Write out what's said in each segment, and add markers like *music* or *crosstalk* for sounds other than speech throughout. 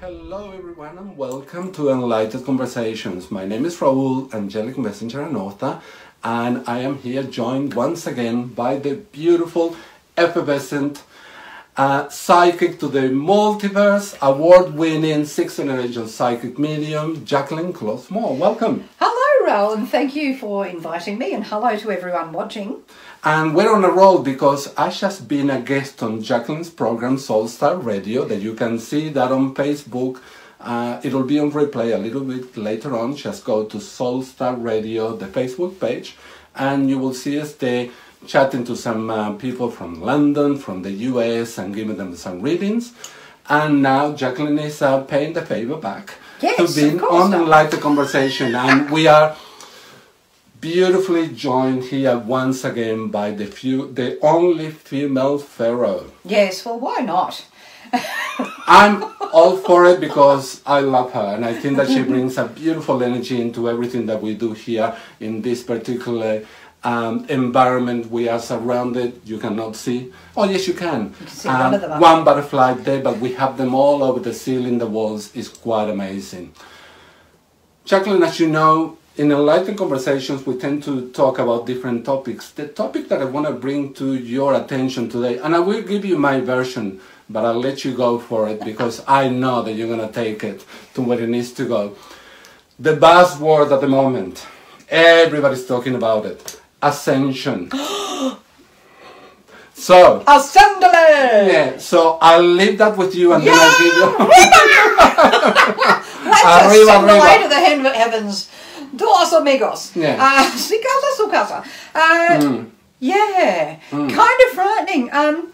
Hello, everyone, and welcome to Enlightened Conversations. My name is Raul, angelic messenger and author, and I am here joined once again by the beautiful, effervescent, uh, psychic to the multiverse, award winning sixth generation psychic medium, Jacqueline Close Moore. Welcome. Hello, Raul, and thank you for inviting me, and hello to everyone watching. And we're on a roll because I just been a guest on Jacqueline's program Soul Star Radio that you can see that on Facebook. Uh, it'll be on replay a little bit later on. Just go to Soul Star Radio, the Facebook page, and you will see us there chatting to some uh, people from London, from the US, and giving them some readings. And now Jacqueline is uh, paying the favor back Yes, to being on course. on Enlightened Conversation, and we are beautifully joined here once again by the few, the only female pharaoh. Yes, well, why not? *laughs* I'm all for it because I love her and I think that she brings a beautiful energy into everything that we do here in this particular um, environment we are surrounded. You cannot see. Oh yes, you can. Um, can see one one butterfly there, but we have them all over the ceiling, the walls. is quite amazing. Jacqueline, as you know, in enlightened conversations, we tend to talk about different topics. The topic that I want to bring to your attention today, and I will give you my version, but I'll let you go for it because I know that you're going to take it to where it needs to go. The buzzword at the moment, everybody's talking about it ascension. *gasps* so, Assembly! yeah, so I'll leave that with you and then I'll give you. *laughs* *laughs* Let's Arriba, arriba. to the heavens. Dos amigos. Yeah. Uh, *laughs* si casa, su casa. Uh, Yeah, kind of frightening. Um,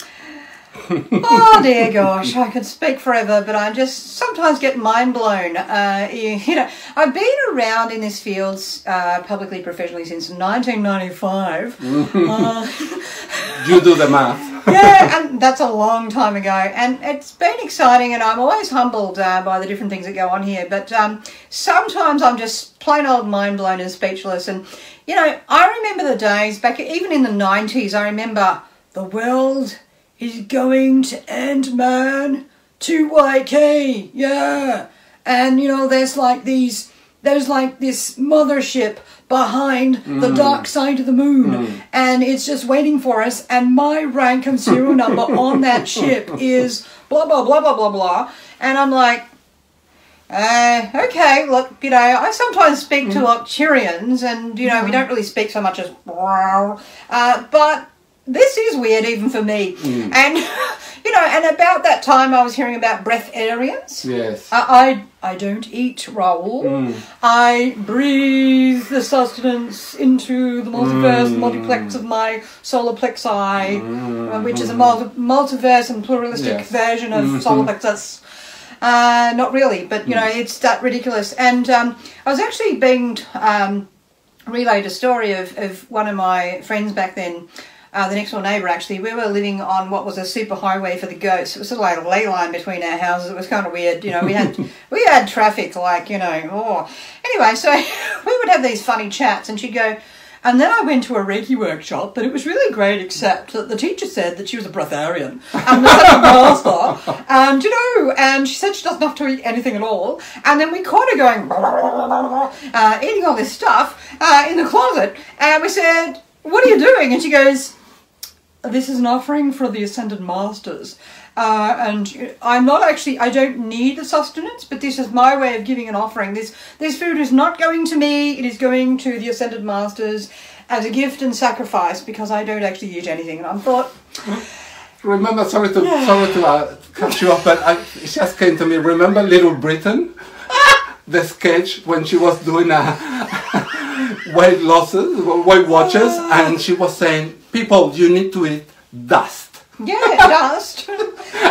oh dear gosh, I could speak forever, but I just sometimes get mind blown. Uh, you, *laughs* you know, I've been around in this field uh, publicly, professionally since 1995. *laughs* Uh, you do the math. *laughs* yeah, and that's a long time ago, and it's been exciting, and I'm always humbled uh, by the different things that go on here. But um, sometimes I'm just plain old mind blown and speechless. And you know, I remember the days back, even in the '90s. I remember the world is going to end, man. Y2K, yeah. And you know, there's like these, there's like this mothership behind the dark side of the moon, and it's just waiting for us. And my rank and serial *laughs* number on that ship is blah blah blah blah blah blah. And I'm like, uh, okay, look, you know, I sometimes speak to Arcturians, and you know, we don't really speak so much as, uh, but this is weird even for me. And *laughs* you know, and about that time, I was hearing about breatharians. Yes. I, I I don't eat Raul. I breathe the sustenance into the multiverse, the multiplex of my solar plexi, uh, which is a multi- multiverse and pluralistic Yes. version of solar plexus. Uh, not really, but you know, it's that ridiculous. And um, I was actually being um, relayed a story of, of one of my friends back then. Uh, the next door neighbour, actually, we were living on what was a super highway for the goats. It was sort of like a ley line between our houses. It was kind of weird, you know. We had *laughs* we had traffic, like you know. Oh, anyway, so *laughs* we would have these funny chats, and she'd go. And then I went to a Reiki workshop, but it was really great, except that the teacher said that she was a breatharian and was a master. And, you know, and she said she doesn't have to eat anything at all. And then we caught her going, uh, eating all this stuff uh, in the closet. And we said, What are you doing? And she goes, This is an offering for the Ascended Masters. Uh, and I'm not actually, I don't need the sustenance, but this is my way of giving an offering. This, this food is not going to me, it is going to the Ascended Masters as a gift and sacrifice because I don't actually eat anything. And I thought, Remember, sorry to sorry to uh, cut you off, but I, it just came to me. Remember Little Britain, *laughs* the sketch when she was doing a *laughs* weight losses, weight watchers, and she was saying, "People, you need to eat dust." yeah, *laughs* dust.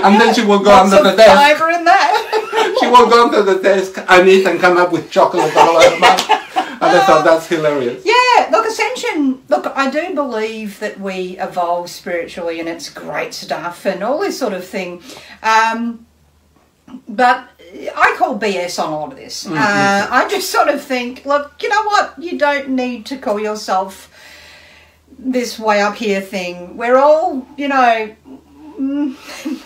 And then she will go Lots under the desk. fibre in that. *laughs* She will go under the desk and eat and come up with chocolate all over her *laughs* mouth. and I thought that's hilarious. Yeah, look, ascension. Look, I do believe that we evolve spiritually, and it's great stuff, and all this sort of thing. Um, but I call BS on all of this. Mm-hmm. Uh, I just sort of think, look, you know what? You don't need to call yourself this way up here thing. We're all, you know, *laughs*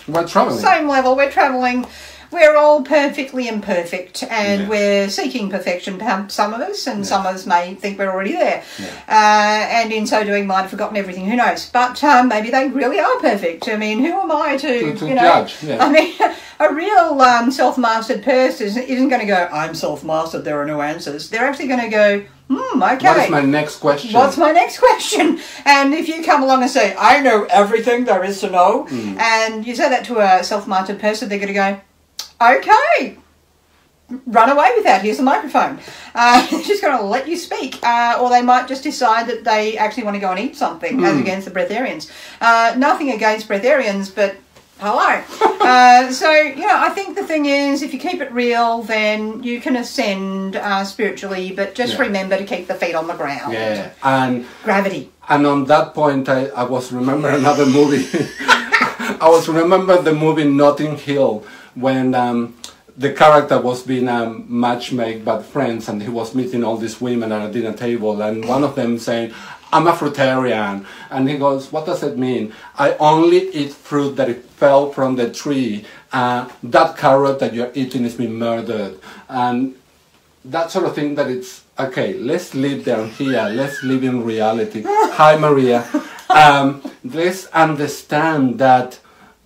We're traveling. same level. We're traveling. We're all perfectly imperfect, and Yeah. we're seeking perfection. Some of us, and some of us may think we're already there, Yeah. uh, and in so doing, might have forgotten everything. Who knows? But um, maybe they really are perfect. I mean, who am I to, To- to you know? judge, yeah. I mean, *laughs* a real um, self-mastered person isn't, isn't going to go. I'm self-mastered. There are no answers. They're actually going to go. Hmm. Okay. What is my next question? What's my next question? And if you come along and say, I know everything there is to know, Hmm. and you say that to a self mastered person, they're going to go, okay, run away with that. Here's the microphone. Uh, *laughs* just going to let you speak. Uh, or they might just decide that they actually want to go and eat something, Hmm. as against the breatharians. Uh, nothing against breatharians, but hello. *laughs* uh, so, you know, I think the thing is, if you keep it real, then you can ascend uh, spiritually, but just Yeah. remember to keep the feet on the ground. Yeah, and Gravity. and on that point, I, I was remember another movie. *laughs* I was remember the movie Notting Hill when um, the character was being um, matchmade by friends, and he was meeting all these women at a dinner table, and one of them saying. I'm a fruitarian. And he goes, What does it mean? I only eat fruit that it fell from the tree. Uh, that carrot that you're eating has been murdered. And that sort of thing that it's okay let's live down here let's live in reality hi maria um, let's understand that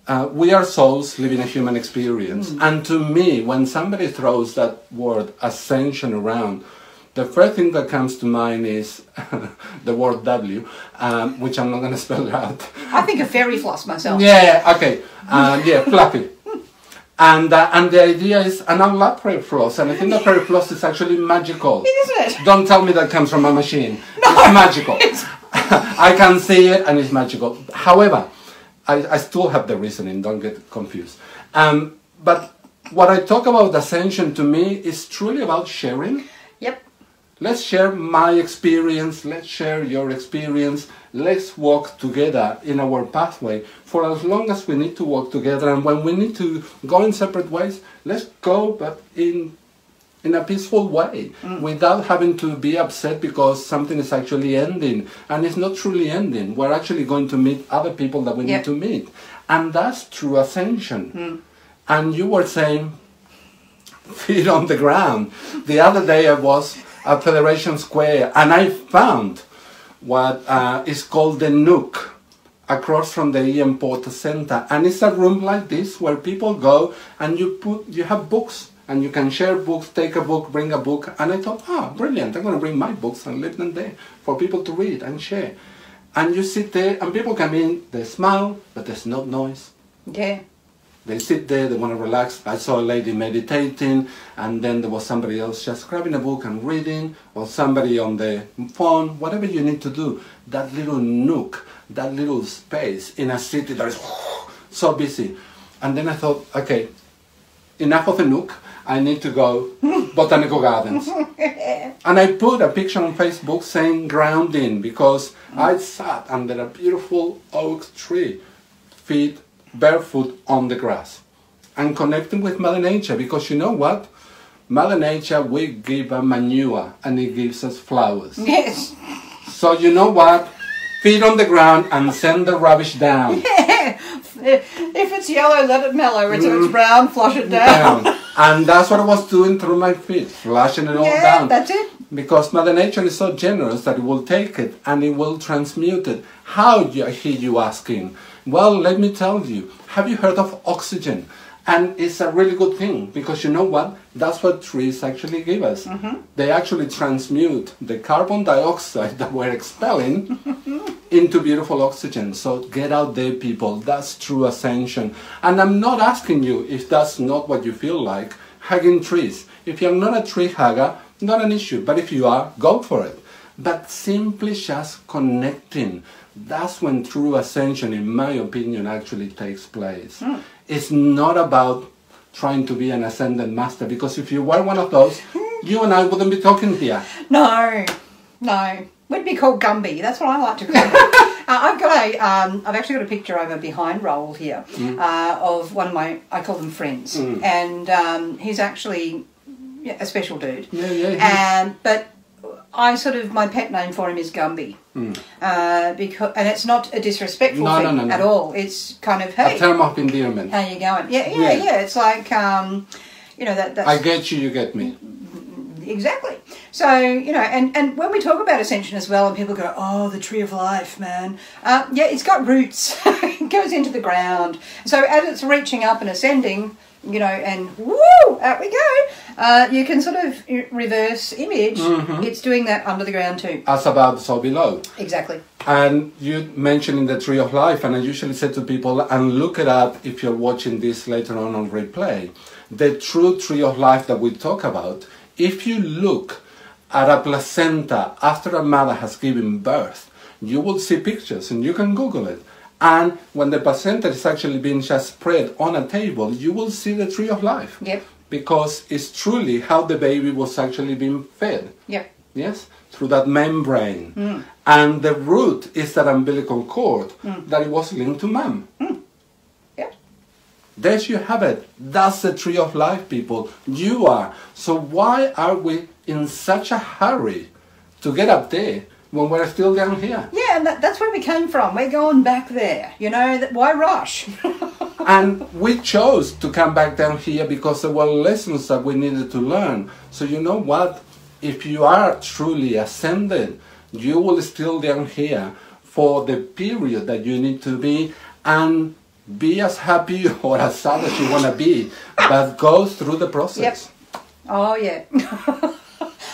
uh, we are souls living a human experience and to me when somebody throws that word ascension around the first thing that comes to mind is *laughs* the word w um, which i'm not going to spell out I think a fairy floss myself. yeah, okay. Um, yeah, fluffy. And uh, and the idea is, and I love fairy floss, and I think that fairy floss is actually magical. Isn't it? Don't tell me that comes from a machine. it's magical. *laughs* *laughs* I can see it, and it's magical. However, I, I still have the reasoning. Don't get confused. Um, but what I talk about ascension to me is truly about sharing. Let's share my experience, let's share your experience, let's walk together in our pathway. For as long as we need to walk together. And when we need to go in separate ways, let's go, but in in a peaceful way mm. without having to be upset because something is actually ending. And it's not truly ending. We're actually going to meet other people that we Yep. need to meet. And that's true ascension. Mm. And you were saying *laughs* feet on the ground. The other day i was at federation square and i found what uh, is called the nook across from the Ian Potter Center, and it's a room like this where people go and you put you have books and you can share books, take a book, bring a book, and I thought, ah, brilliant! I'm going to bring my books and leave them there for people to read and share. And you sit there, and people come in, they smile, but there's no noise. Yeah. They sit there, they want to relax. I saw a lady meditating, and then there was somebody else just grabbing a book and reading, or somebody on the phone, whatever you need to do. That little nook, that little space in a city that is *sighs* so busy. And then I thought, okay, enough of a nook. I need to go *laughs* botanical gardens. *laughs* And I put a picture on Facebook saying grounding because I sat under a beautiful oak tree, feet barefoot on the grass, and connecting with Mother Nature because you know what? Mother Nature, we give her manure and it gives us flowers. *laughs* Yes. So you know what? Feet on the ground and send the rubbish down. *laughs* if it's yellow, let it mellow. If it's mm. brown, flush it down. down. And that's what I was doing through my feet, flushing it all Yeah, down. that's it. Because Mother Nature is so generous that it will take it and it will transmute it. How hear you asking? Well, let me tell you. Have you heard of oxygen? And it's a really good thing because you know what? That's what trees actually give us. Mm-hmm. They actually transmute the carbon dioxide *laughs* that we're expelling *laughs* into beautiful oxygen. So get out there, people. That's true ascension. And I'm not asking you if that's not what you feel like, hugging trees. If you're not a tree hugger, not an issue. But if you are, go for it. But simply just connecting. That's when true ascension, in my opinion, actually takes place. It's not about trying to be an ascended master because if you were one of those, *laughs* you and I wouldn't be talking here. No, no. We'd be called Gumby. That's what I like to call them. *laughs* uh, I've got a, um, I've actually got a picture over behind Raul here Mm. uh, of one of my, I call them friends, and um, he's actually a special dude. Yeah, yeah, Um, but I sort of my pet name for him is Gumby, uh, because and it's not a disrespectful Mm. No, thing no, no. at all. It's kind of A hey, term of endearment. how you going? Yeah, yeah, Yeah. yeah. It's like um, you know that that's I get you, you get me. Exactly. So you know, and and when we talk about ascension as well, and people go, "Oh, the tree of life, man." Uh, yeah, it's got roots. *laughs* it goes into the ground. So as it's reaching up and ascending, you know, and woo, out we go. Uh, you can sort of reverse image. It's doing that under the ground too. As above, so below. Exactly. And you mentioned in the tree of life, and I usually say to people, and look it up if you're watching this later on on replay. The true tree of life that we talk about, if you look at a placenta after a mother has given birth, you will see pictures, and you can Google it. And when the placenta is actually being just spread on a table, you will see the tree of life. Yep. Because it's truly how the baby was actually being fed Yep. yes, through that membrane. Mm. And the root is that umbilical cord mm. that it was linked to mom. Mm. Yep. There you have it. That's the tree of life, people. You are. So why are we in such a hurry to get up there when we're still down here? Yeah, and that, that's where we came from. We're going back there. You know, that, why rush? *laughs* and we chose to come back down here because there were lessons that we needed to learn. So you know what? If you are truly ascended, you will still down here for the period that you need to be and be as happy *laughs* or as sad as you want to be, but go through the process. Oh yeah. *laughs*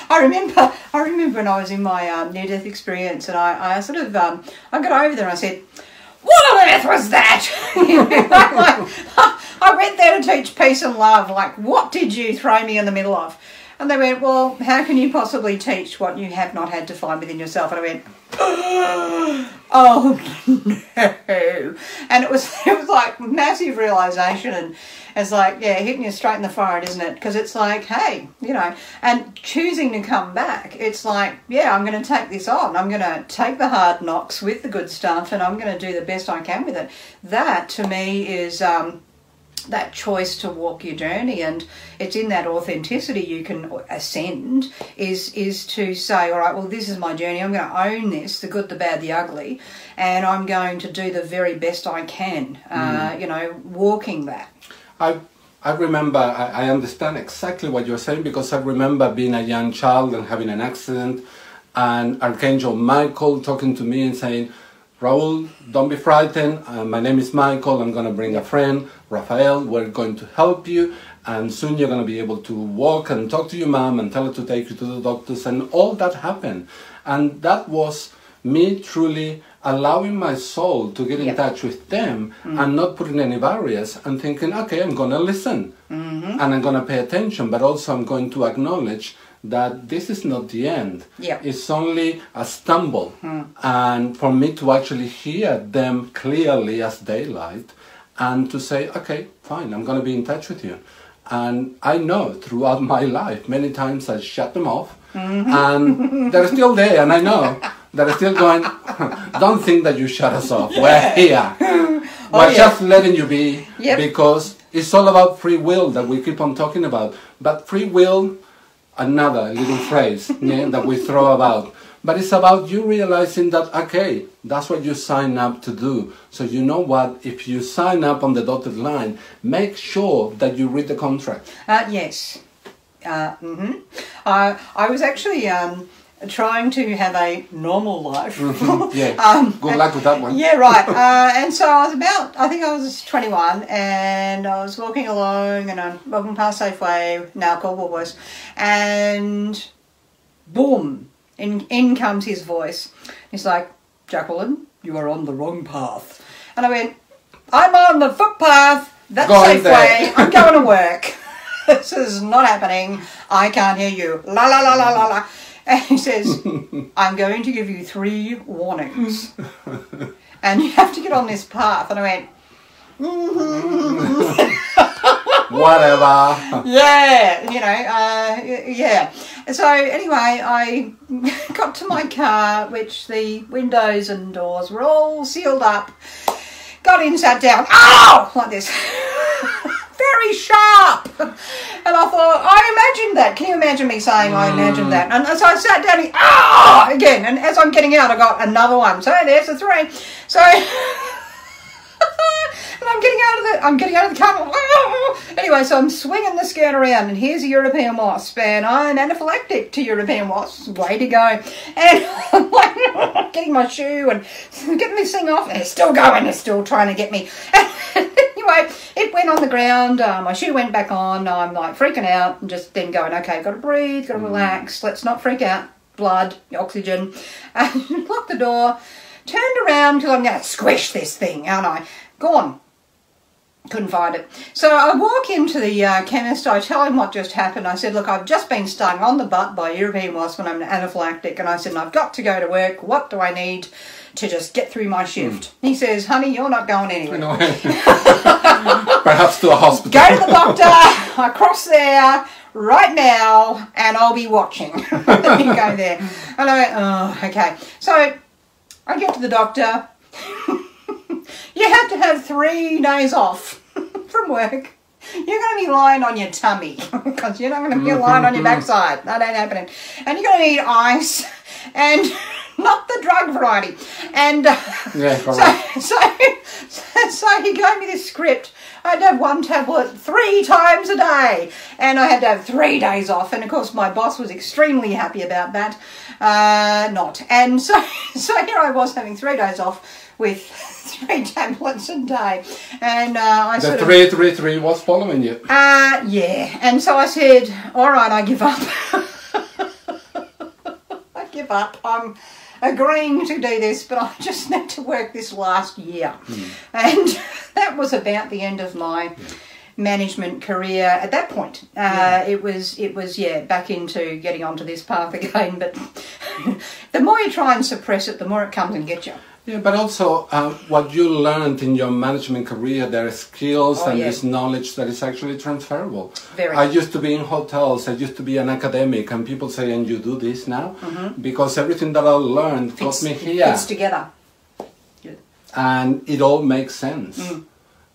*laughs* I remember. I remember when I was in my um, near-death experience, and I, I sort of, um, I got over there and I said, "What on earth was that?" *laughs* I went there to teach peace and love. Like, what did you throw me in the middle of? And they went, "Well, how can you possibly teach what you have not had to find within yourself?" And I went, *gasps* "Oh no!" And it was *laughs* it was like massive realization, and it's like yeah, hitting you straight in the forehead, isn't it? Because it's like, hey, you know, and choosing to come back, it's like, yeah, I'm going to take this on. I'm going to take the hard knocks with the good stuff, and I'm going to do the best I can with it. That to me is. Um, that choice to walk your journey and it's in that authenticity you can ascend is is to say all right well this is my journey. I'm going to own this the good the bad the ugly and i'm going to do the very best i can uh, you know walking that. I I remember I, I understand exactly what you're saying because I remember being a young child and having an accident and Archangel Michael talking to me and saying, Raul, don't be frightened. Uh, my name is Michael. I'm going to bring a friend, Rafael. We're going to help you. And soon you're going to be able to walk and talk to your mom and tell her to take you to the doctors. And all that happened. And that was me truly allowing my soul to get in Yep. touch with them and not putting any barriers and thinking, okay, I'm going to listen and I'm going to pay attention, but also I'm going to acknowledge that this is not the end. Yeah. It's only a stumble. Hmm. And for me to actually hear them clearly as daylight and to say, okay, fine, I'm going to be in touch with you. And I know throughout my life, many times I shut them off mm-hmm. and they're still there, and I know they're still going, *laughs* don't think that you shut us off. We're here. *laughs* Oh, We're Oh, yeah. just letting you be Yep. because it's all about free will that we keep on talking about. But free will, another little phrase *laughs* yeah, that we throw about. But it's about you realizing that, okay, that's what you sign up to do. So you know what? If you sign up on the dotted line, make sure that you read the contract. Uh, yes. Uh, hmm I I was actually um, trying to have a normal life. *laughs* Yeah. Um, Good luck with that one. Yeah, right. *laughs* Uh, and so I was about, I think I was 21, and I was walking along, and I'm walking past Safeway, now called Woolworths, and boom, in, in comes his voice. He's like, Jacqueline, you are on the wrong path. And I went, I'm on the footpath. That's Safeway. there." I'm going to *laughs* work. this is not happening. I can't hear you. La la la la la la. And he says, *laughs* I'm going to give you three warnings. and you have to get on this path. And I went, mm-hmm. Whatever. yeah, you know, uh, yeah. So anyway, I got to my car, which the windows and doors were all sealed up. Got in, sat down. Ow! Like this. *laughs* Very sharp. And I thought, I imagined that. Can you imagine me saying I imagined that? And so I sat down and, ah, again. And as I'm getting out, I got another one. So there's a three. So. *laughs* And I'm getting out of the I'm getting out of the car. *laughs* Anyway, so I'm swinging the skirt around, and here's a European wasp, and I'm anaphylactic to European wasps. Way to go! And *laughs* I'm like *laughs* getting my shoe and getting this thing off, and it's still going. It's still trying to get me. anyway, it went on the ground. Uh, my shoe went back on. I'm like freaking out, and just then going, okay, got to breathe, got to relax. Let's not freak out. Blood, oxygen. And locked the door. Turned around till I'm going to squish this thing, aren't I? Gone couldn't find it. So I walk into the uh, chemist, I tell him what just happened. I said, Look, I've just been stung on the butt by a European wasp and I'm anaphylactic. And I said, I've got to go to work. What do I need to just get through my shift? He says, Honey, you're not going anywhere. *laughs* No. *laughs* Perhaps to a hospital. Go to the doctor, *laughs* across there right now, and I'll be watching. you go there. And I went, Oh, okay. So I get to the doctor. you have to have three days off from work. You're going to be lying on your tummy *laughs* because you're not going to be lying on your backside. That ain't happening. And you're going to need ice and *laughs* not the drug variety. And uh, Yeah, *laughs* so, so, so he gave me this script. I had to have one tablet three times a day, and I had to have three days off. And of course, my boss was extremely happy about that. Uh, not, and so so here I was having three days off with *laughs* three tablets a day, and uh, I The sort of 333 was following you. uh, yeah. And so I said, all right, I give up. *laughs* I give up. I'm agreeing to do this, but I just *laughs* need to work this last year. And that was about the end of my management career at that point. Uh, It was, it was, yeah, back into getting onto this path again. But the more you try and suppress it, the more it comes and gets you. Yeah, but also uh, what you learned in your management career, there are skills Oh, and yeah. this knowledge that is actually transferable. Very. I used to be in hotels, I used to be an academic, and people say, and you do this now? Because everything that I learned got me here. fits together. and it all makes sense. Mm.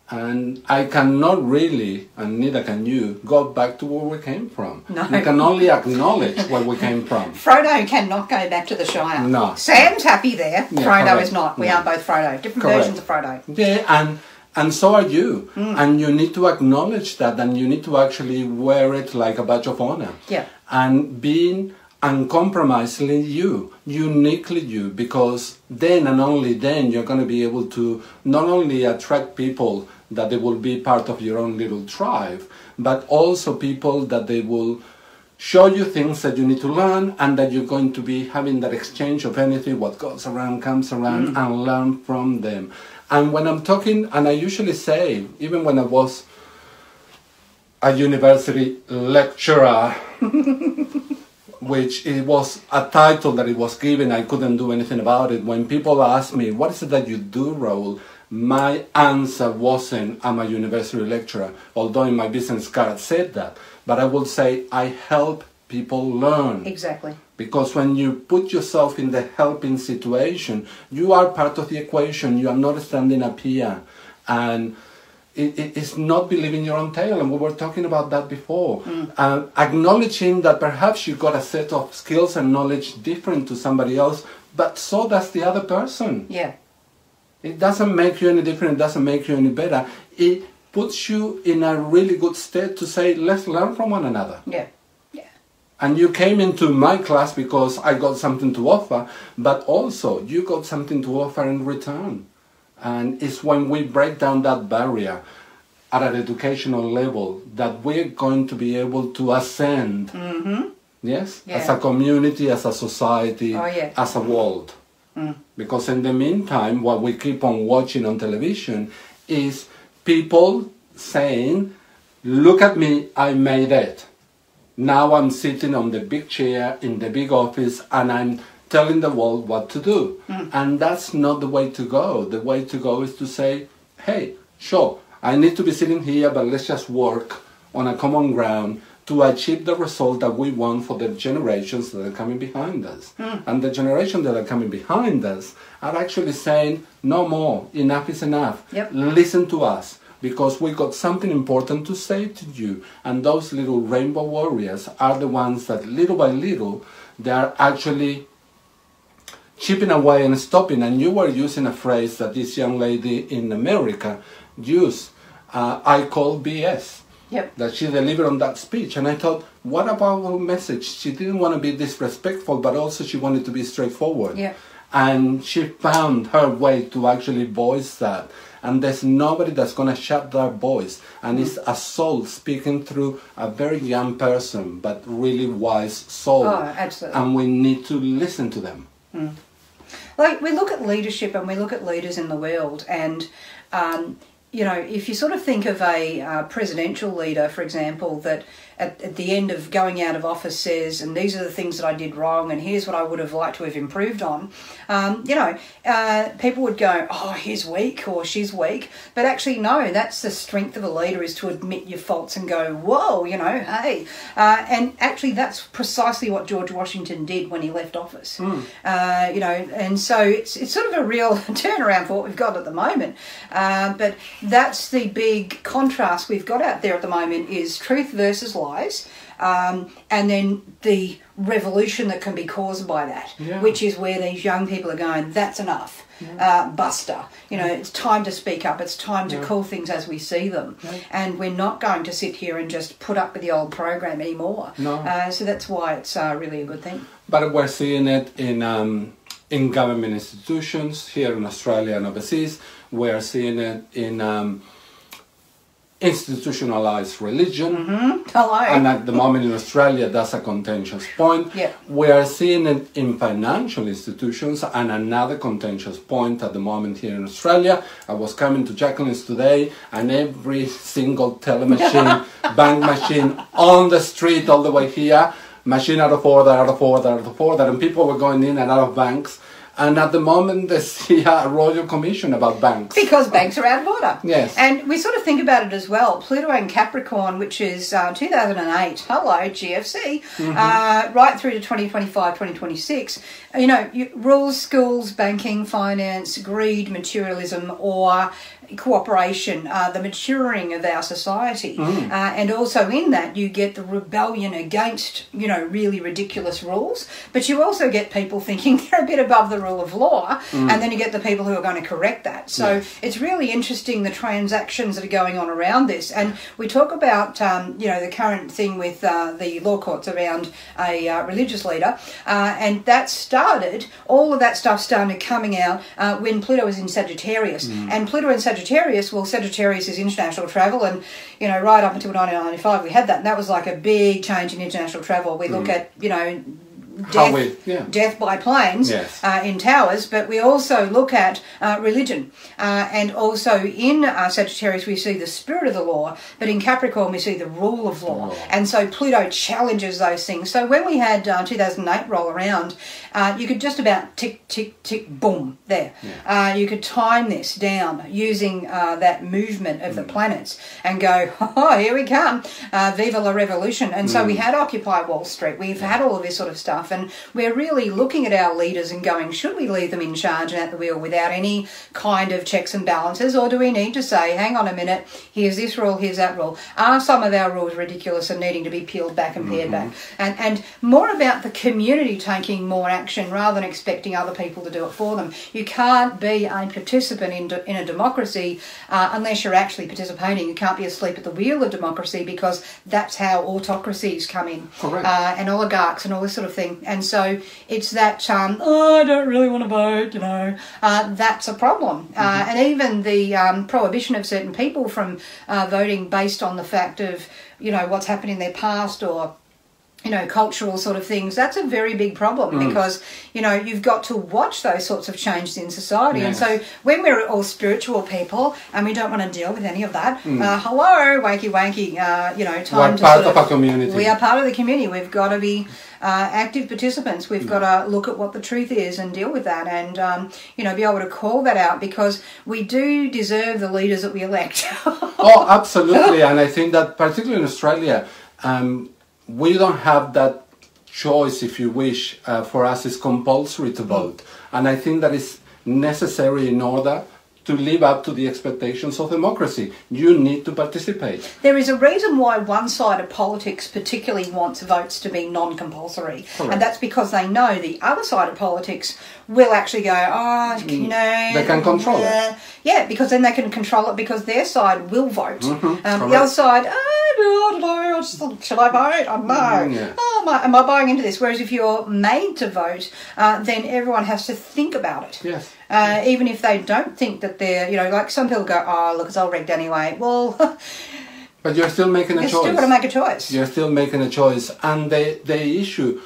And I cannot really, and neither can you, go back to where we came from. No. We can only acknowledge where we came from. *laughs* Frodo cannot go back to the Shire. No. Sam's happy there. Yeah, Frodo correct. is not. We No. are both Frodo. Different Correct. versions of Frodo. Yeah, and and so are you. Mm. And you need to acknowledge that, and you need to actually wear it like a badge of honor. Yeah. And being uncompromisingly you, uniquely you, because then and only then you're going to be able to not only attract people that they will be part of your own little tribe, but also people that they will show you things that you need to learn and that you're going to be having that exchange of anything what goes around comes around mm. and learn from them. And when i'm talking and i usually say even when i was a university lecturer *laughs* which it was a title that it was given i couldn't do anything about it when people ask me what is it that you do Raul my answer wasn't i'm a university lecturer although in my business card said that but i would say i help people learn Exactly. because when you put yourself in the helping situation, you are part of the equation. You are not standing up here. And it, it- it's not believing your own tale. And we were talking about that before. Uh, acknowledging that perhaps you got a set of skills and knowledge different to somebody else, but so does the other person. Yeah. It doesn't make you any different, it doesn't make you any better. It puts you in a really good state to say, let's learn from one another. Yeah. Yeah. And you came into my class because I got something to offer, but also you got something to offer in return. And it's when we break down that barrier at an educational level that we're going to be able to ascend. Mm-hmm. Yes? As a community, as a society, Oh, yeah. as a world. Mm. Because in the meantime, what we keep on watching on television is people saying, Look at me, I made it. Now I'm sitting on the big chair in the big office and I'm telling the world what to do. Mm. And that's not the way to go. The way to go is to say, hey, sure, I need to be sitting here, but let's just work on a common ground to achieve the result that we want for the generations that are coming behind us. Mm. And the generation that are coming behind us are actually saying, no more, enough is enough. Yep. Listen to us because we got something important to say to you. And those little rainbow warriors are the ones that little by little they are actually chipping away and stopping. And you were using a phrase that this young lady in America used. Uh, I call BS Yep. that she delivered on that speech. And I thought, what about her message? She didn't want to be disrespectful, but also she wanted to be straightforward. Yeah. And she found her way to actually voice that. And there's nobody that's going to shut that voice. And it's a soul speaking through a very young person, but really wise soul. Oh, absolutely. And we need to listen to them. Like we look at leadership and we look at leaders in the world and um, you know if you sort of think of a uh, presidential leader for example that at, at the end of going out of office says and these are the things that i did wrong and here's what i would have liked to have improved on. Um, you know uh, people would go oh he's weak or she's weak. But actually no that's the strength of a leader is to admit your faults and go whoa you know hey. Uh, and actually that's precisely what george washington did when he left office. Uh, you know, and so it's it's sort of a real *laughs* turnaround for what we've got at the moment. Uh, but that's the big contrast we've got out there at the moment is truth versus um, and then the revolution that can be caused by that, Yeah. which is where these young people are going. That's enough, uh, buster. You know, it's time to speak up. It's time to call things as we see them, and we're not going to sit here and just put up with the old program anymore. No. Uh, so that's why it's uh, really a good thing. But we're seeing it in um, in government institutions here in Australia and overseas. We're seeing it in um, institutionalized religion. Mm-hmm. Hello. And at the moment in Australia, that's a contentious point. Yeah. We are seeing it in financial institutions and another contentious point at the moment here in Australia. I was coming to Jacqueline's today and every single teller machine, *laughs* bank machine on the street all the way here, machine out of order, out of order, out of order, and people were going in and out of banks. And at the moment, there's a royal commission about banks. Because banks are out of order. Yes. And we sort of think about it as well. Pluto and Capricorn, which is uh, 2008, hello, GFC, uh, right through to 2025, 2026. You know, you, rules, schools, banking, finance, greed, materialism, or cooperation, uh, the maturing of our society. Uh, and also in that, you get the rebellion against, you know, really ridiculous rules. But you also get people thinking *laughs* they're a bit above the rule of law. And then you get the people who are going to correct that. So it's really interesting the transactions that are going on around this. And we talk about, um, you know, the current thing with uh, the law courts around a uh, religious leader. Uh, and that started, all of that stuff started coming out uh, when Pluto was in Sagittarius. And Pluto in Sagittarius, well, Sagittarius is international travel. And, you know, right up until 1995, we had that. And that was like a big change in international travel. We look mm. at, you know, death, yeah. death by planes Yes. uh, in towers, but we also look at uh, religion. Uh, and also in uh, Sagittarius, we see the spirit of the law, but in Capricorn, we see the rule of law. Law. And so Pluto challenges those things. So when we had uh, 2008 roll around, uh, you could just about tick, tick, tick, boom, there. Uh, you could time this down using uh, that movement of the planets and go, oh, here we come, uh, viva la revolution. And so we had Occupy Wall Street, we've had all of this sort of stuff, and we're really looking at our leaders and going, should we leave them in charge and at the wheel without any kind of checks and balances, or do we need to say, hang on a minute, here's this rule, here's that rule? Are some of our rules ridiculous and needing to be peeled back and pared back? And, and more about the community taking more action rather than expecting other people to do it for them. You can't be a participant in, de- in a democracy uh, unless you're actually participating. You can't be asleep at the wheel of democracy because that's how autocracies come in Correct. uh, and oligarchs and all this sort of thing. And so it's that, um, oh, I don't really want to vote, you know, uh, that's a problem. Uh, and even the um, prohibition of certain people from uh, voting based on the fact of, you know, what's happened in their past or you know, cultural sort of things, that's a very big problem Mm. because, you know, you've got to watch those sorts of changes in society. And so when we're all spiritual people and we don't want to deal with any of that, uh, hello, wanky wanky, uh, you know, time We're to part sort of a community. We are part of the community. We've got to be uh, active participants, we've got to look at what the truth is and deal with that, and um, you know, be able to call that out because we do deserve the leaders that we elect. *laughs* oh, absolutely, and I think that particularly in Australia, um, we don't have that choice, if you wish. Uh, for us, it's compulsory to vote, and I think that is necessary in order to live up to the expectations of democracy. You need to participate. There is a reason why one side of politics particularly wants votes to be non compulsory, and that's because they know the other side of politics will actually go, oh, you know. They can control it. Yeah, because then they can control it because their side will vote. Mm-hmm, um, the other side, oh, I don't know, should I vote? I don't know. Mm, yeah. Oh, am I, am I buying into this? Whereas if you're made to vote, uh, then everyone has to think about it. Yes. Uh, even if they don't think that they're, you know, like some people go, oh, look, it's all rigged anyway. Well, But you're still making a *laughs* you're choice. still got to make a choice. You're still making a choice, and the the issue,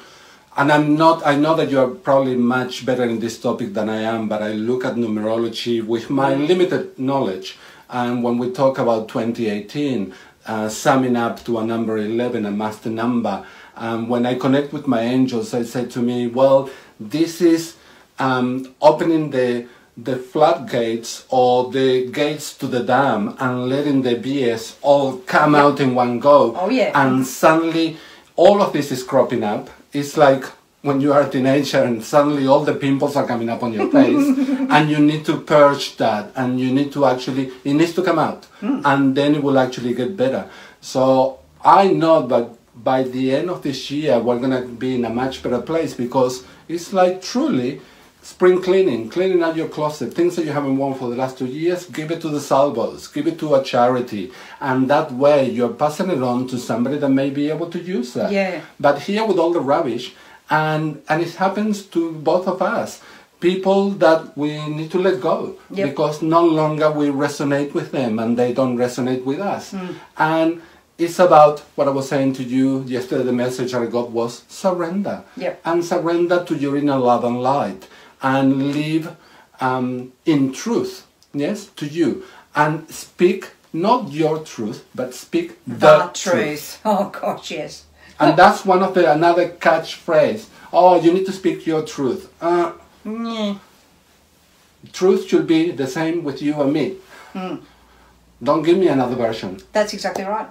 and I'm not. I know that you are probably much better in this topic than I am, but I look at numerology with my limited knowledge, and when we talk about 2018, uh, summing up to a number 11, a master number, um, when I connect with my angels, they say to me, "Well, this is um, opening the." the floodgates or the gates to the dam and letting the BS all come out in one go. Oh, yeah. And suddenly all of this is cropping up. It's like when you are a teenager and suddenly all the pimples are coming up on your face *laughs* and you need to purge that and you need to actually it needs to come out hmm. and then it will actually get better. So I know that by the end of this year we're gonna be in a much better place because it's like truly spring cleaning, cleaning out your closet, things that you haven't worn for the last two years, give it to the salvos, give it to a charity, and that way you're passing it on to somebody that may be able to use that. Yeah. But here with all the rubbish, and and it happens to both of us. People that we need to let go Yep. because no longer we resonate with them and they don't resonate with us. Hmm. And it's about what I was saying to you yesterday. The message I got was surrender Yep. and surrender to your inner love and light and live um, in truth, yes, to you. And speak not your truth, but speak the, the truth. Oh gosh, yes. And that's one of the another catchphrase. Oh, you need to speak your truth. Uh, Mm. truth should be the same with you and me. Don't give me another version. That's exactly right.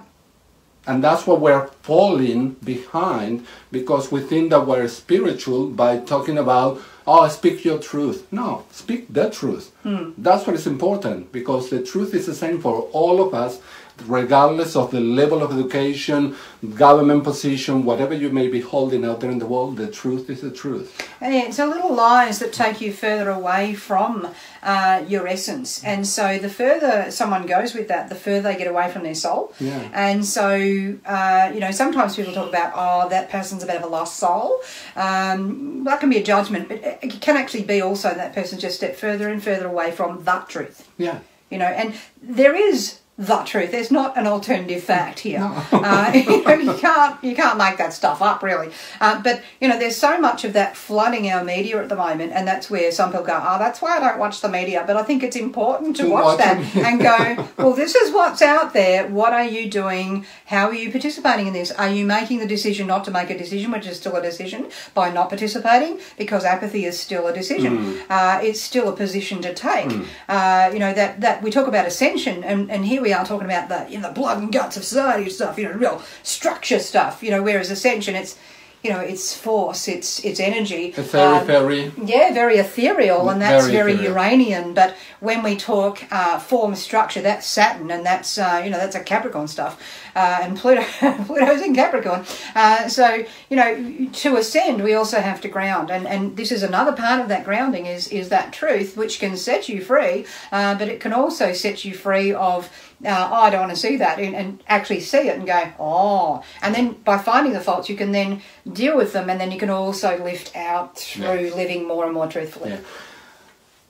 And that's what we're falling behind because we think that we're spiritual by talking about, oh, speak your truth. No, speak the truth. Hmm. That's what is important because the truth is the same for all of us, regardless of the level of education, government position, whatever you may be holding out there in the world, the truth is the truth. And it's a little lies that take you further away from uh, your essence. And so the further someone goes with that, the further they get away from their soul. Yeah. And so, uh, you know, sometimes people talk about, oh, that person's a bit of a lost soul. Um, that can be a judgment, but it can actually be also that person just step further and further away from that truth. Yeah. You know, and there is the truth. There's not an alternative fact here. Uh, you, *laughs* know, you can't you can't make that stuff up, really. Uh, but you know, there's so much of that flooding our media at the moment, and that's where some people go, "Oh, that's why I don't watch the media." But I think it's important to, To watch, watch that and go, *laughs* "Well, this is what's out there. What are you doing? How are you participating in this? Are you making the decision not to make a decision, which is still a decision, by not participating? Because apathy is still a decision. Uh, it's still a position to take. Uh, you know that that we talk about ascension, and, and here we are talking about the you know, the blood and guts of society stuff. You know, real structure stuff. You know, whereas ascension, it's you know, it's force, it's it's energy. Very, Um, very. yeah, very ethereal, and that's Very very. Uranian. But when we talk uh, form structure, that's Saturn, and that's uh, you know that's a Capricorn stuff, uh, and Pluto *laughs* Pluto's in Capricorn. Uh, so you know to ascend, we also have to ground, and and this is another part of that grounding is is that truth, which can set you free, uh, but it can also set you free of. Uh, oh, I don't want to see that, and, and actually see it and go, oh. And then by finding the faults, you can then deal with them, and then you can also lift out through living more and more truthfully. Yeah.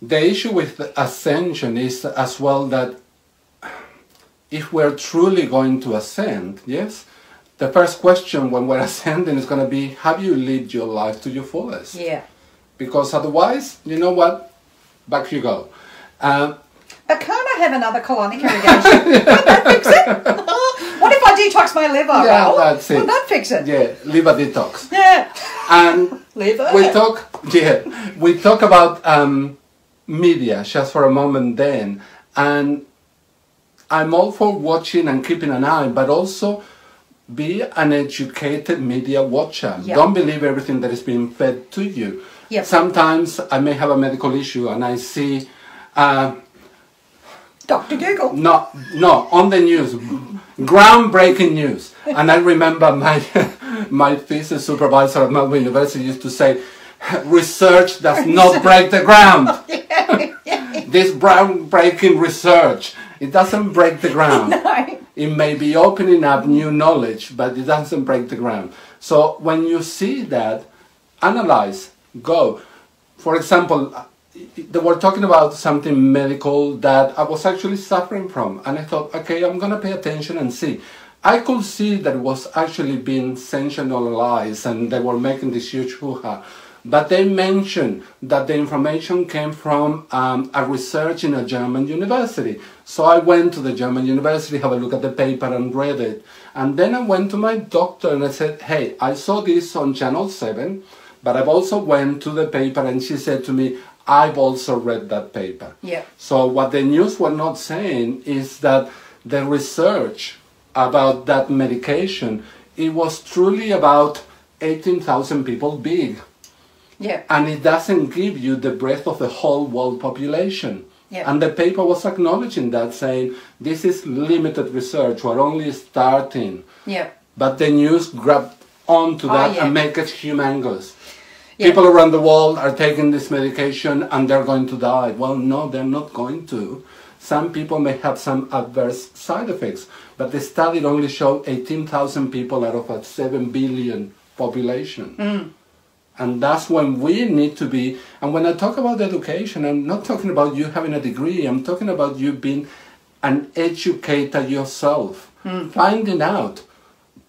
The issue with ascension is as well that if we're truly going to ascend, yes, the first question when we're *laughs* ascending is going to be have you lived your life to your fullest? Yeah. Because otherwise, you know what? Back you go. Um, But can't I have another colonic irrigation? Wouldn't that fix it? *laughs* what if I detox my liver. Yeah, Raul. that's it. Will that fix it? Yeah, liver detox. Yeah. And *laughs* Liver. we talk, yeah, we talk about um, media just for a moment then, and I'm all for watching and keeping an eye, but also be an educated media watcher. Yeah. Don't believe everything that is being fed to you. Yep. Sometimes I may have a medical issue and I see. Uh, Dr. Google. no, no, on the news, groundbreaking news. And I remember my *laughs* my thesis supervisor at Melbourne University used to say, "Research does not break the ground." *laughs* this groundbreaking research, it doesn't break the ground. *laughs* No. It may be opening up new knowledge, but it doesn't break the ground. So when you see that, analyze, go. For example, they were talking about something medical that I was actually suffering from, and I thought, okay, I'm gonna pay attention and see. I could see that it was actually being sensationalized, and they were making this huge hoo-ha. But they mentioned that the information came from um, a research in a German university. So I went to the German university, have a look at the paper, and read it. And then I went to my doctor and I said, "Hey, I saw this on Channel Seven, but I've also went to the paper." And she said to me, "I've also read that paper." Yeah. So what the news were not saying is that the research about that medication it was truly about 18,000 people big Yeah. and it doesn't give you the breadth of the whole world population. Yeah. And the paper was acknowledging that, saying this is limited research, we're only starting. Yeah. But the news grabbed onto Oh, that yeah. and make it humongous. Yeah. People around the world are taking this medication and they're going to die. Well, no, they're not going to. Some people may have some adverse side effects, but the study only showed 18,000 people out of a 7 billion population. Mm. And that's when we need to be. And when I talk about education, I'm not talking about you having a degree, I'm talking about you being an educator yourself, finding out.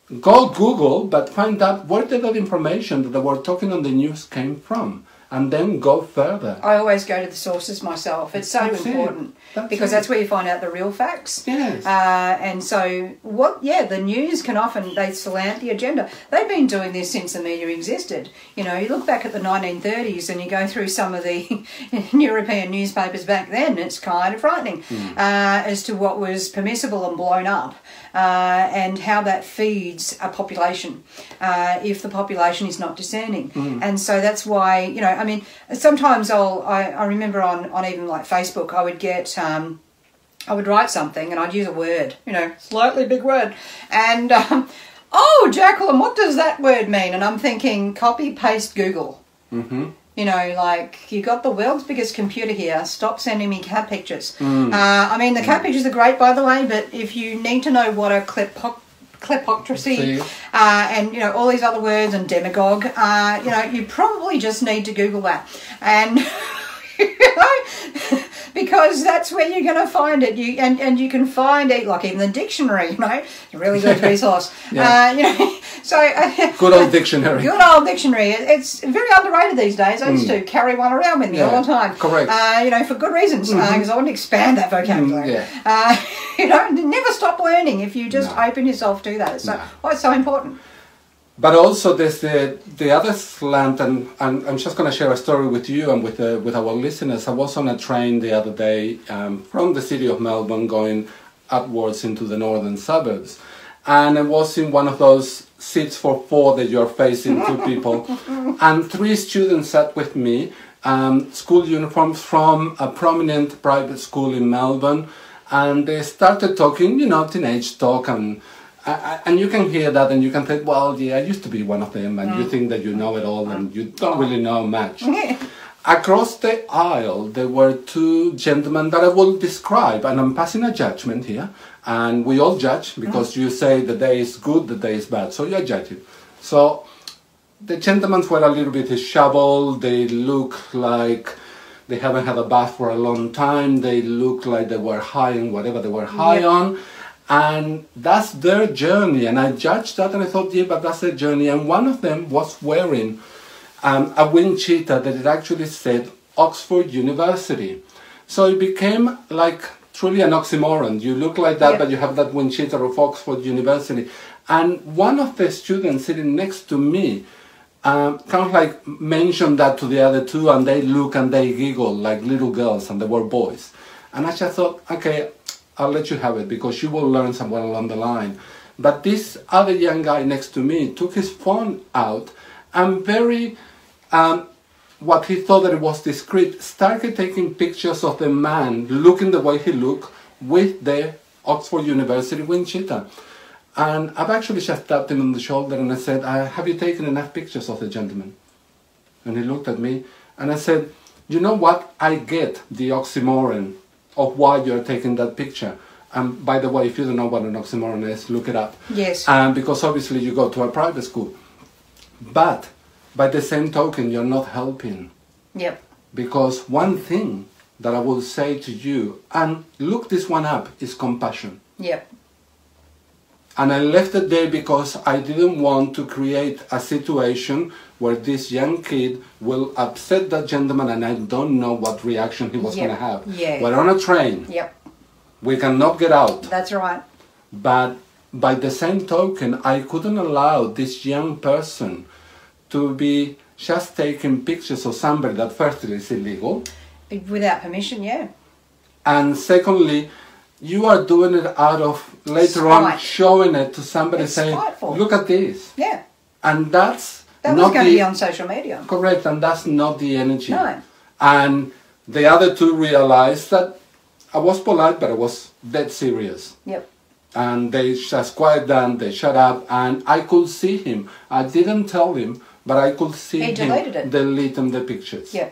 Go Google, but find out where did that information that they were talking on the news came from, and then go further. I always go to the sources myself. It's so That's it. important That's because it. that's where you find out the real facts. Yes. Uh, and so, what? Yeah, the news can often they slant the agenda. They've been doing this since the media existed. You know, you look back at the 1930s and you go through some of the *laughs* European newspapers back then. It's kind of frightening Hmm. uh, as to what was permissible and blown up, uh, and how that feeds a population uh, if the population is not discerning. Hmm. And so that's why you know. I mean, sometimes I'll I, I remember on on even like Facebook I would get. Um, I would write something and I'd use a word, you know, slightly big word, and um, oh, Jacquelene, what does that word mean? And I'm thinking, copy paste Google. hmm You know, like you got the world's biggest computer here. Stop sending me cat pictures. Mm. Uh, I mean, the cat pictures are great, by the way, but if you need to know what a clip kleptocracy uh, and you know all these other words and demagogue uh, you know you probably just need to google that. And *laughs* you *laughs* know, because that's where you're going to find it you and, and you can find it like even the dictionary you know a really good *laughs* resource Yeah. uh, you know *laughs* so uh, Good old dictionary. Good old dictionary. It's very underrated these days. I used to carry one around with me Mm. Yeah, all the time. correct. Uh, you know, for good reasons, because I want to expand that vocabulary. Mm, yeah. uh, you know, never stop learning if you just No. open yourself to that. It's so, No. why it's so important. But also, there's the the other slant, and, and I'm just going to share a story with you and with the, with our listeners. I was on a train the other day um, from the city of Melbourne, going upwards into the northern suburbs, and I was in one of those seats for four that you're facing two *laughs* people, and three students sat with me, um, school uniforms from a prominent private school in Melbourne, and they started talking, you know, teenage talk and. I- and you can hear that and you can think, well, yeah, I used to be one of them, and you mm. think that you know it all and you don't mm. really know much. *laughs* Across the aisle, there were two gentlemen that I will describe, and I'm passing a judgment here, and we all judge because mm. you say the day is good, the day is bad, so you're judging. So the gentlemen were a little bit disheveled, they look like they haven't had a bath for a long time, they look like they were high on whatever they were high Yeah. on. And that's their journey, and I judged that, and I thought, yeah, but that's their journey. And one of them was wearing um, a wind cheater that it actually said Oxford University. So it became like truly an oxymoron. You look like that, Yeah. but you have that wind cheater of Oxford University. And one of the students sitting next to me um, kind of like mentioned that to the other two, and they look and they giggle like little girls, and they were boys. And I just thought, okay, I'll let you have it because you will learn somewhere along the line. But this other young guy next to me took his phone out and very um, what he thought that it was discreet, started taking pictures of the man looking the way he looked with the Oxford University wind. And I've actually just tapped him on the shoulder and I said, uh, Have you taken enough pictures of the gentleman? And he looked at me and I said, You know what? I get the oxymoron of why you're taking that picture. And by the way, if you don't know what an oxymoron is, look it up. Yes. Um, because obviously you go to a private school. But by the same token, you're not helping. Yep. Because one thing that I will say to you, and look this one up, is compassion. Yep. And I left it there because I didn't want to create a situation where this young kid will upset that gentleman and I don't know what reaction he was Yep. going to have. Yeah. We're on a train. Yep. We cannot get out. That's right. But by the same token, I couldn't allow this young person to be just taking pictures of somebody that firstly is illegal, uh, Without permission, yeah. and secondly, you are doing it out of later on showing it to somebody It's saying, spiteful. "Look at this," Yeah. and that's That was going to be on social media. correct, and that's not the energy. No. And the other two realized that I was polite, but I was dead serious. Yep. and they just quiet down, they shut up, and I could see him. I didn't tell him, but I could see He him deleted it. deleting the pictures. Yep.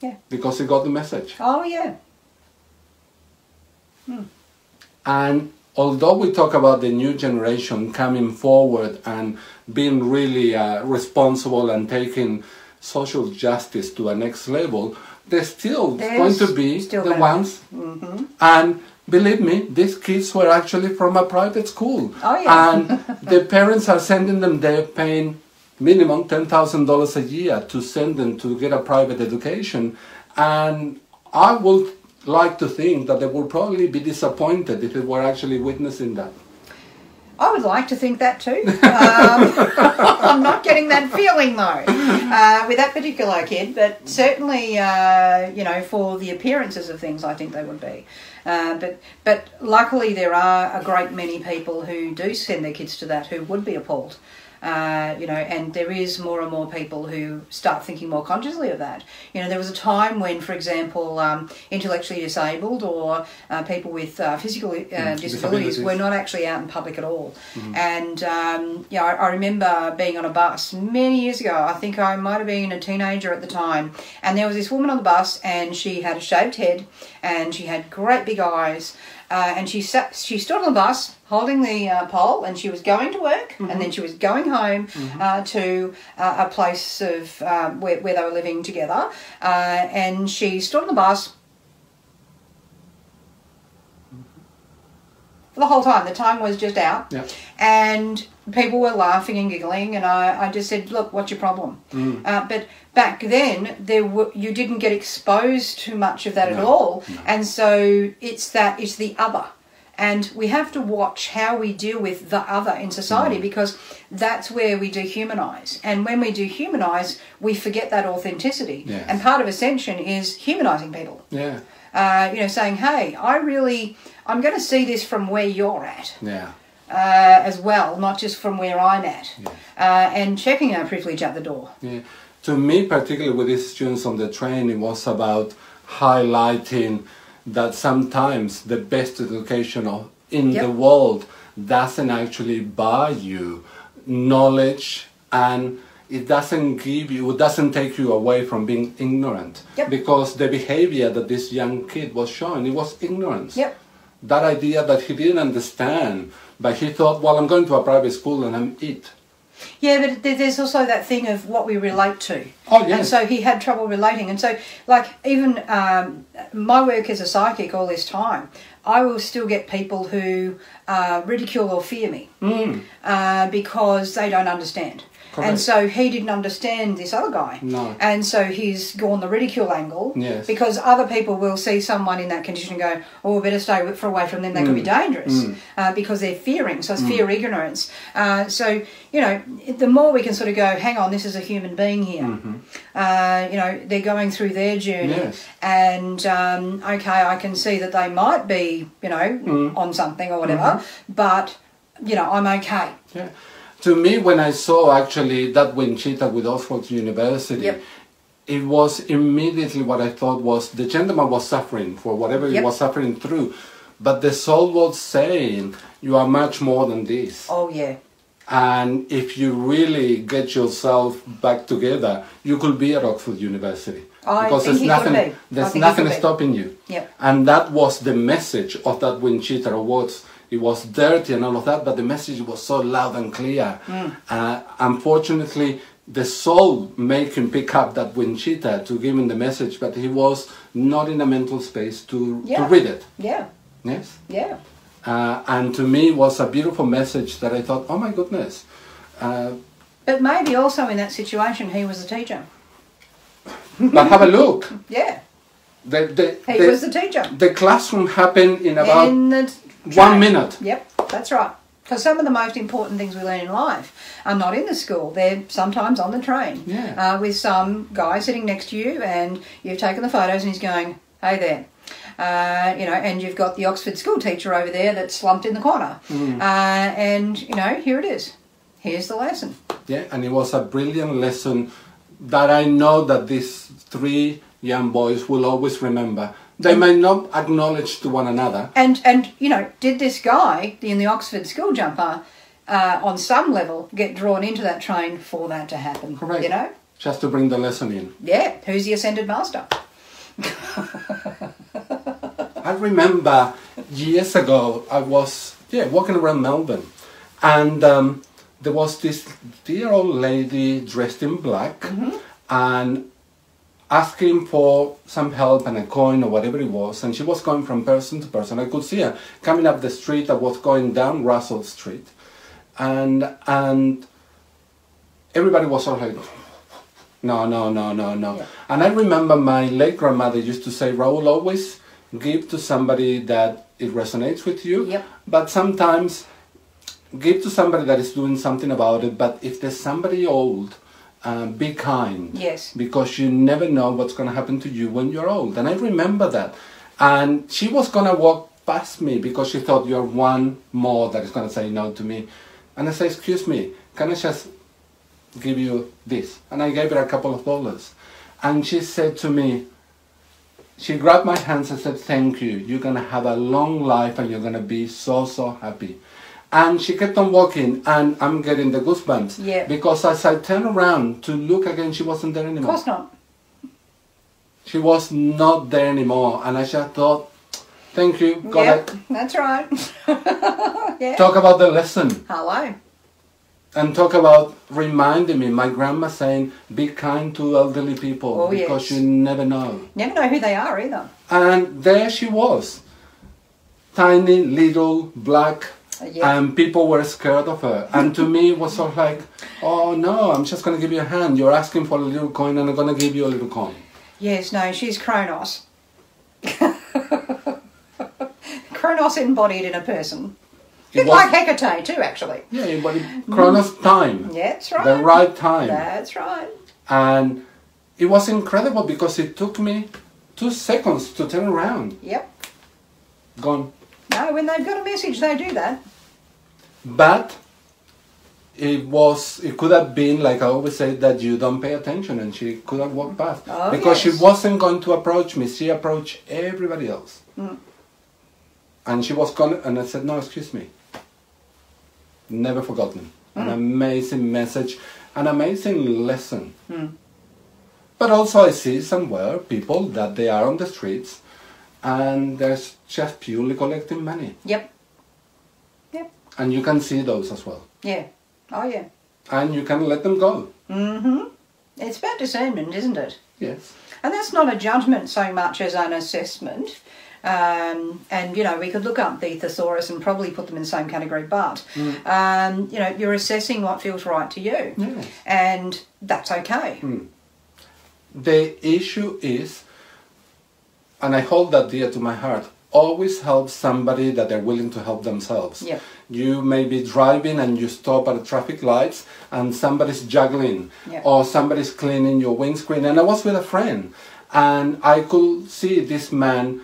Yeah. Because he got the message. Oh, yeah. Hmm. And although we talk about the new generation coming forward and being really uh, responsible and taking social justice to a next level, they're still There's going to be the gonna- ones. And believe me, these kids were actually from a private school. Oh, yeah. And *laughs* the parents are sending them, they're paying minimum $10,000 a year to send them to get a private education. And I would like to think that they would probably be disappointed if they were actually witnessing that. I would like to think that too. Um, *laughs* I'm not getting that feeling though uh, with that particular kid, but certainly, uh, you know, for the appearances of things, I think they would be. Uh, but but luckily, there are a great many people who do send their kids to that who would be appalled. Uh, you know, and there is more and more people who start thinking more consciously of that. You know, there was a time when, for example, um, intellectually disabled or uh, people with uh, physical uh, disabilities disabilities. were not actually out in public at all. And um, yeah, I, I remember being on a bus many years ago. I think I might have been a teenager at the time, and there was this woman on the bus, and she had a shaved head, and she had great big eyes, uh, and she sat, she stood on the bus holding the uh, pole, and she was going to work, and then she was going home uh, to uh, a place of um, where, where they were living together, uh, and she stood on the bus for the whole time. The time was just out. Yeah. And people were laughing and giggling, and I, I just said, "Look, what's your problem?" Uh, but back then, there were, you didn't get exposed to much of that at No, all, and so it's that it's the other, and we have to watch how we deal with the other in society because that's where we dehumanize, and when we dehumanize, we forget that authenticity, Yes. and part of ascension is humanizing people. Yeah, uh, you know, saying, "Hey, I really, I'm going to see this from where you're at. Yeah, uh, as well, not just from where I'm at," uh, and checking our privilege at the door. yeah. To me, particularly with these students on the train, it was about highlighting that sometimes the best education in Yep. the world doesn't actually buy you knowledge and it doesn't give you, it doesn't take you away from being ignorant. Yep. Because the behavior that this young kid was showing, it was ignorance. Yep. That idea that he didn't understand, but he thought, well, I'm going to a private school and I'm it. Yeah, but there's also that thing of what we relate to. Oh, yeah. And so he had trouble relating. And so, like, even um, my work as a psychic all this time, I will still get people who uh, ridicule or fear me Mm. uh, because they don't understand. Correct. And so he didn't understand this other guy. No. And so he's gone the ridicule angle. Yes. Because other people will see someone in that condition and go, oh, better stay far away from them, they could be Mm. dangerous. Uh, because they're fearing. So it's fear ignorance. Uh, so, you know, the more we can sort of go, hang on, this is a human being here. Uh, you know, they're going through their journey. Mm-hmm. Yes. And, um, okay, I can see that they might be, you know, Mm. on something or whatever, Mm-hmm. but, you know, I'm okay. Yeah. To me, when I saw actually that wind cheater with Oxford University, Yep. it was immediately what I thought was the gentleman was suffering for whatever he was suffering through, but the soul was saying, "You are much more than this." Oh, yeah. And if you really get yourself back together, you could be at Oxford University. Because there's nothing. There's nothing stopping you. Yep. And that was the message of that wind cheater Awards. It was dirty and all of that, but the message was so loud and clear. Mm. Uh, unfortunately, the soul made him pick up that wind cheater to give him the message, but he was not in a mental space to, to read it. Yeah. Yes. Yeah. Uh, and to me, it was a beautiful message that I thought, oh my goodness. Uh, But maybe also in that situation, he was the teacher. but have a look. *laughs* Yeah. The, the, He the, was the teacher. the classroom happened in about in the one minute. Yep, that's right. Because some of the most important things we learn in life are not in the school. They're sometimes on the train. Yeah. Uh, with some guy sitting next to you, and you've taken the photos, and he's going, "Hey there." Uh, you know, and you've got the Oxford school teacher over there that's slumped in the corner. Mm. Uh, and, you know, here it is. Here's the lesson. Yeah, and it was a brilliant lesson that I know that these three young boys will always remember. They may not acknowledge to one another. And and you know, did this guy in the Oxford school jumper, uh, on some level, get drawn into that train for that to happen? Correct. You know, Just to bring the lesson in. yeah. Who's the ascended master? *laughs* I remember years ago, I was yeah walking around Melbourne, and um, there was this dear old lady dressed in black, and asking for some help and a coin or whatever it was, and she was going from person to person. I could see her coming up the street that was going down Russell Street, and and everybody was sort of like. No, no, no, no, no. Yeah. And I remember my late grandmother used to say, Raul, always give to somebody that it resonates with you. Yep. But sometimes give to somebody that is doing something about it. But if there's somebody old, um, be kind. Yes. Because you never know what's going to happen to you when you're old. And I remember that. And she was going to walk past me because she thought you're one more that is going to say no to me. And I said, excuse me, can I just give you this? And I gave her a couple of dollars. And she said to me, she grabbed my hands and said, Thank you. You're going to have a long life and you're going to be so, so happy. And she kept on walking, and I'm getting the goosebumps. Yeah. Because as I turned around to look again, she wasn't there anymore. Of course not. She was not there anymore. And I just thought, Thank you. God, Yep, that's right. *laughs* yeah. Talk about the lesson. Hello. And talk about reminding me, my grandma saying, be kind to elderly people Oh, because yes. you never know. Never know who they are either. And there she was, tiny, little, black, Uh, yeah. and people were scared of her. And to me, it was sort of like, oh no, I'm just going to give you a hand. You're asking for a little coin, and I'm going to give you a little coin. Yes, no, she's Kronos. *laughs* Kronos embodied in a person. It was- like Hecate too, actually. Yeah, but it, Chronos time, Yeah, that's right. the right time. That's right. And it was incredible because it took me two seconds to turn around. Yep. Gone. No, when they've got a message, they do that. But it was it could have been like I always say that you don't pay attention and she could have walked past Oh, because yes. she wasn't going to approach me she approached everybody else Mm. and she was gonna and I said no excuse me never forgotten Mm. an amazing message an amazing lesson Mm. but also I see somewhere people that they are on the streets and they're just purely collecting money Yep. Yep. and you can see those as well Yeah. Oh, yeah. and you can let them go. Mm-hmm. It's about discernment, isn't it? Yes. And that's not a judgment so much as an assessment. Um, and you know, we could look up the thesaurus and probably put them in the same category, but um, you know, you're assessing what feels right to you, Yes. and that's okay. The issue is, and I hold that dear to my heart, always help somebody that they're willing to help themselves. Yep. You may be driving and you stop at traffic lights and somebody's juggling Yep. or somebody's cleaning your windscreen. And I was with a friend and I could see this man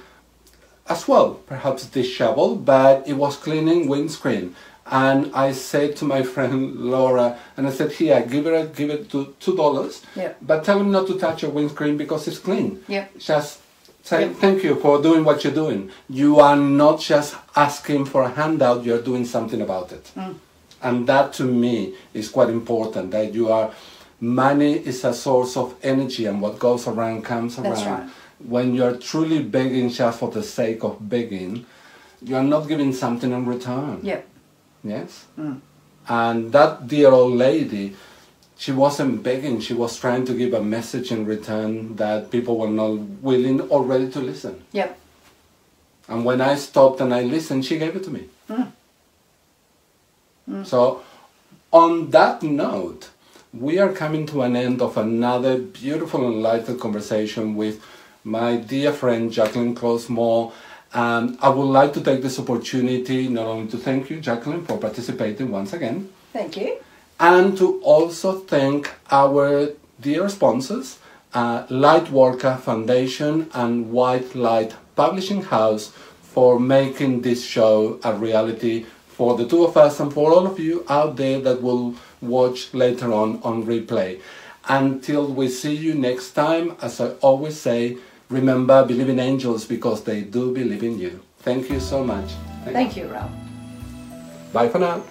as well, perhaps disheveled, but it was cleaning windscreen. And I said to my *laughs* friend Laura, and I said, "Here, give it, give it to two dollars, Yep. but tell him not to touch your windscreen because it's clean. Yep. Just say thank you for doing what you're doing. You are not just asking for a handout; you're doing something about it. Mm. And that, to me, is quite important. That you are. Money is a source of energy, and what goes around comes around That's right. when you're truly begging just for the sake of begging, you're not giving something in return. Yep. Yes? And that dear old lady, she wasn't begging, she was trying to give a message in return that people were not willing or ready to listen. Yep. And when I stopped and I listened, she gave it to me. Mm. Mm. So, on that note, we are coming to an end of another beautiful and enlightened conversation with my dear friend Jacquelene Close Moore. And I would like to take this opportunity not only to thank you, Jacquelene, for participating once again, Thank you. And to also thank our dear sponsors, uh, Lightworker Foundation and White Light Publishing House, for making this show a reality for the two of us and for all of you out there that will watch later on on replay. Until we see you next time, as I always say, remember, believe in angels because they do believe in you. Thank you so much. Thank you, Raul. Bye for now.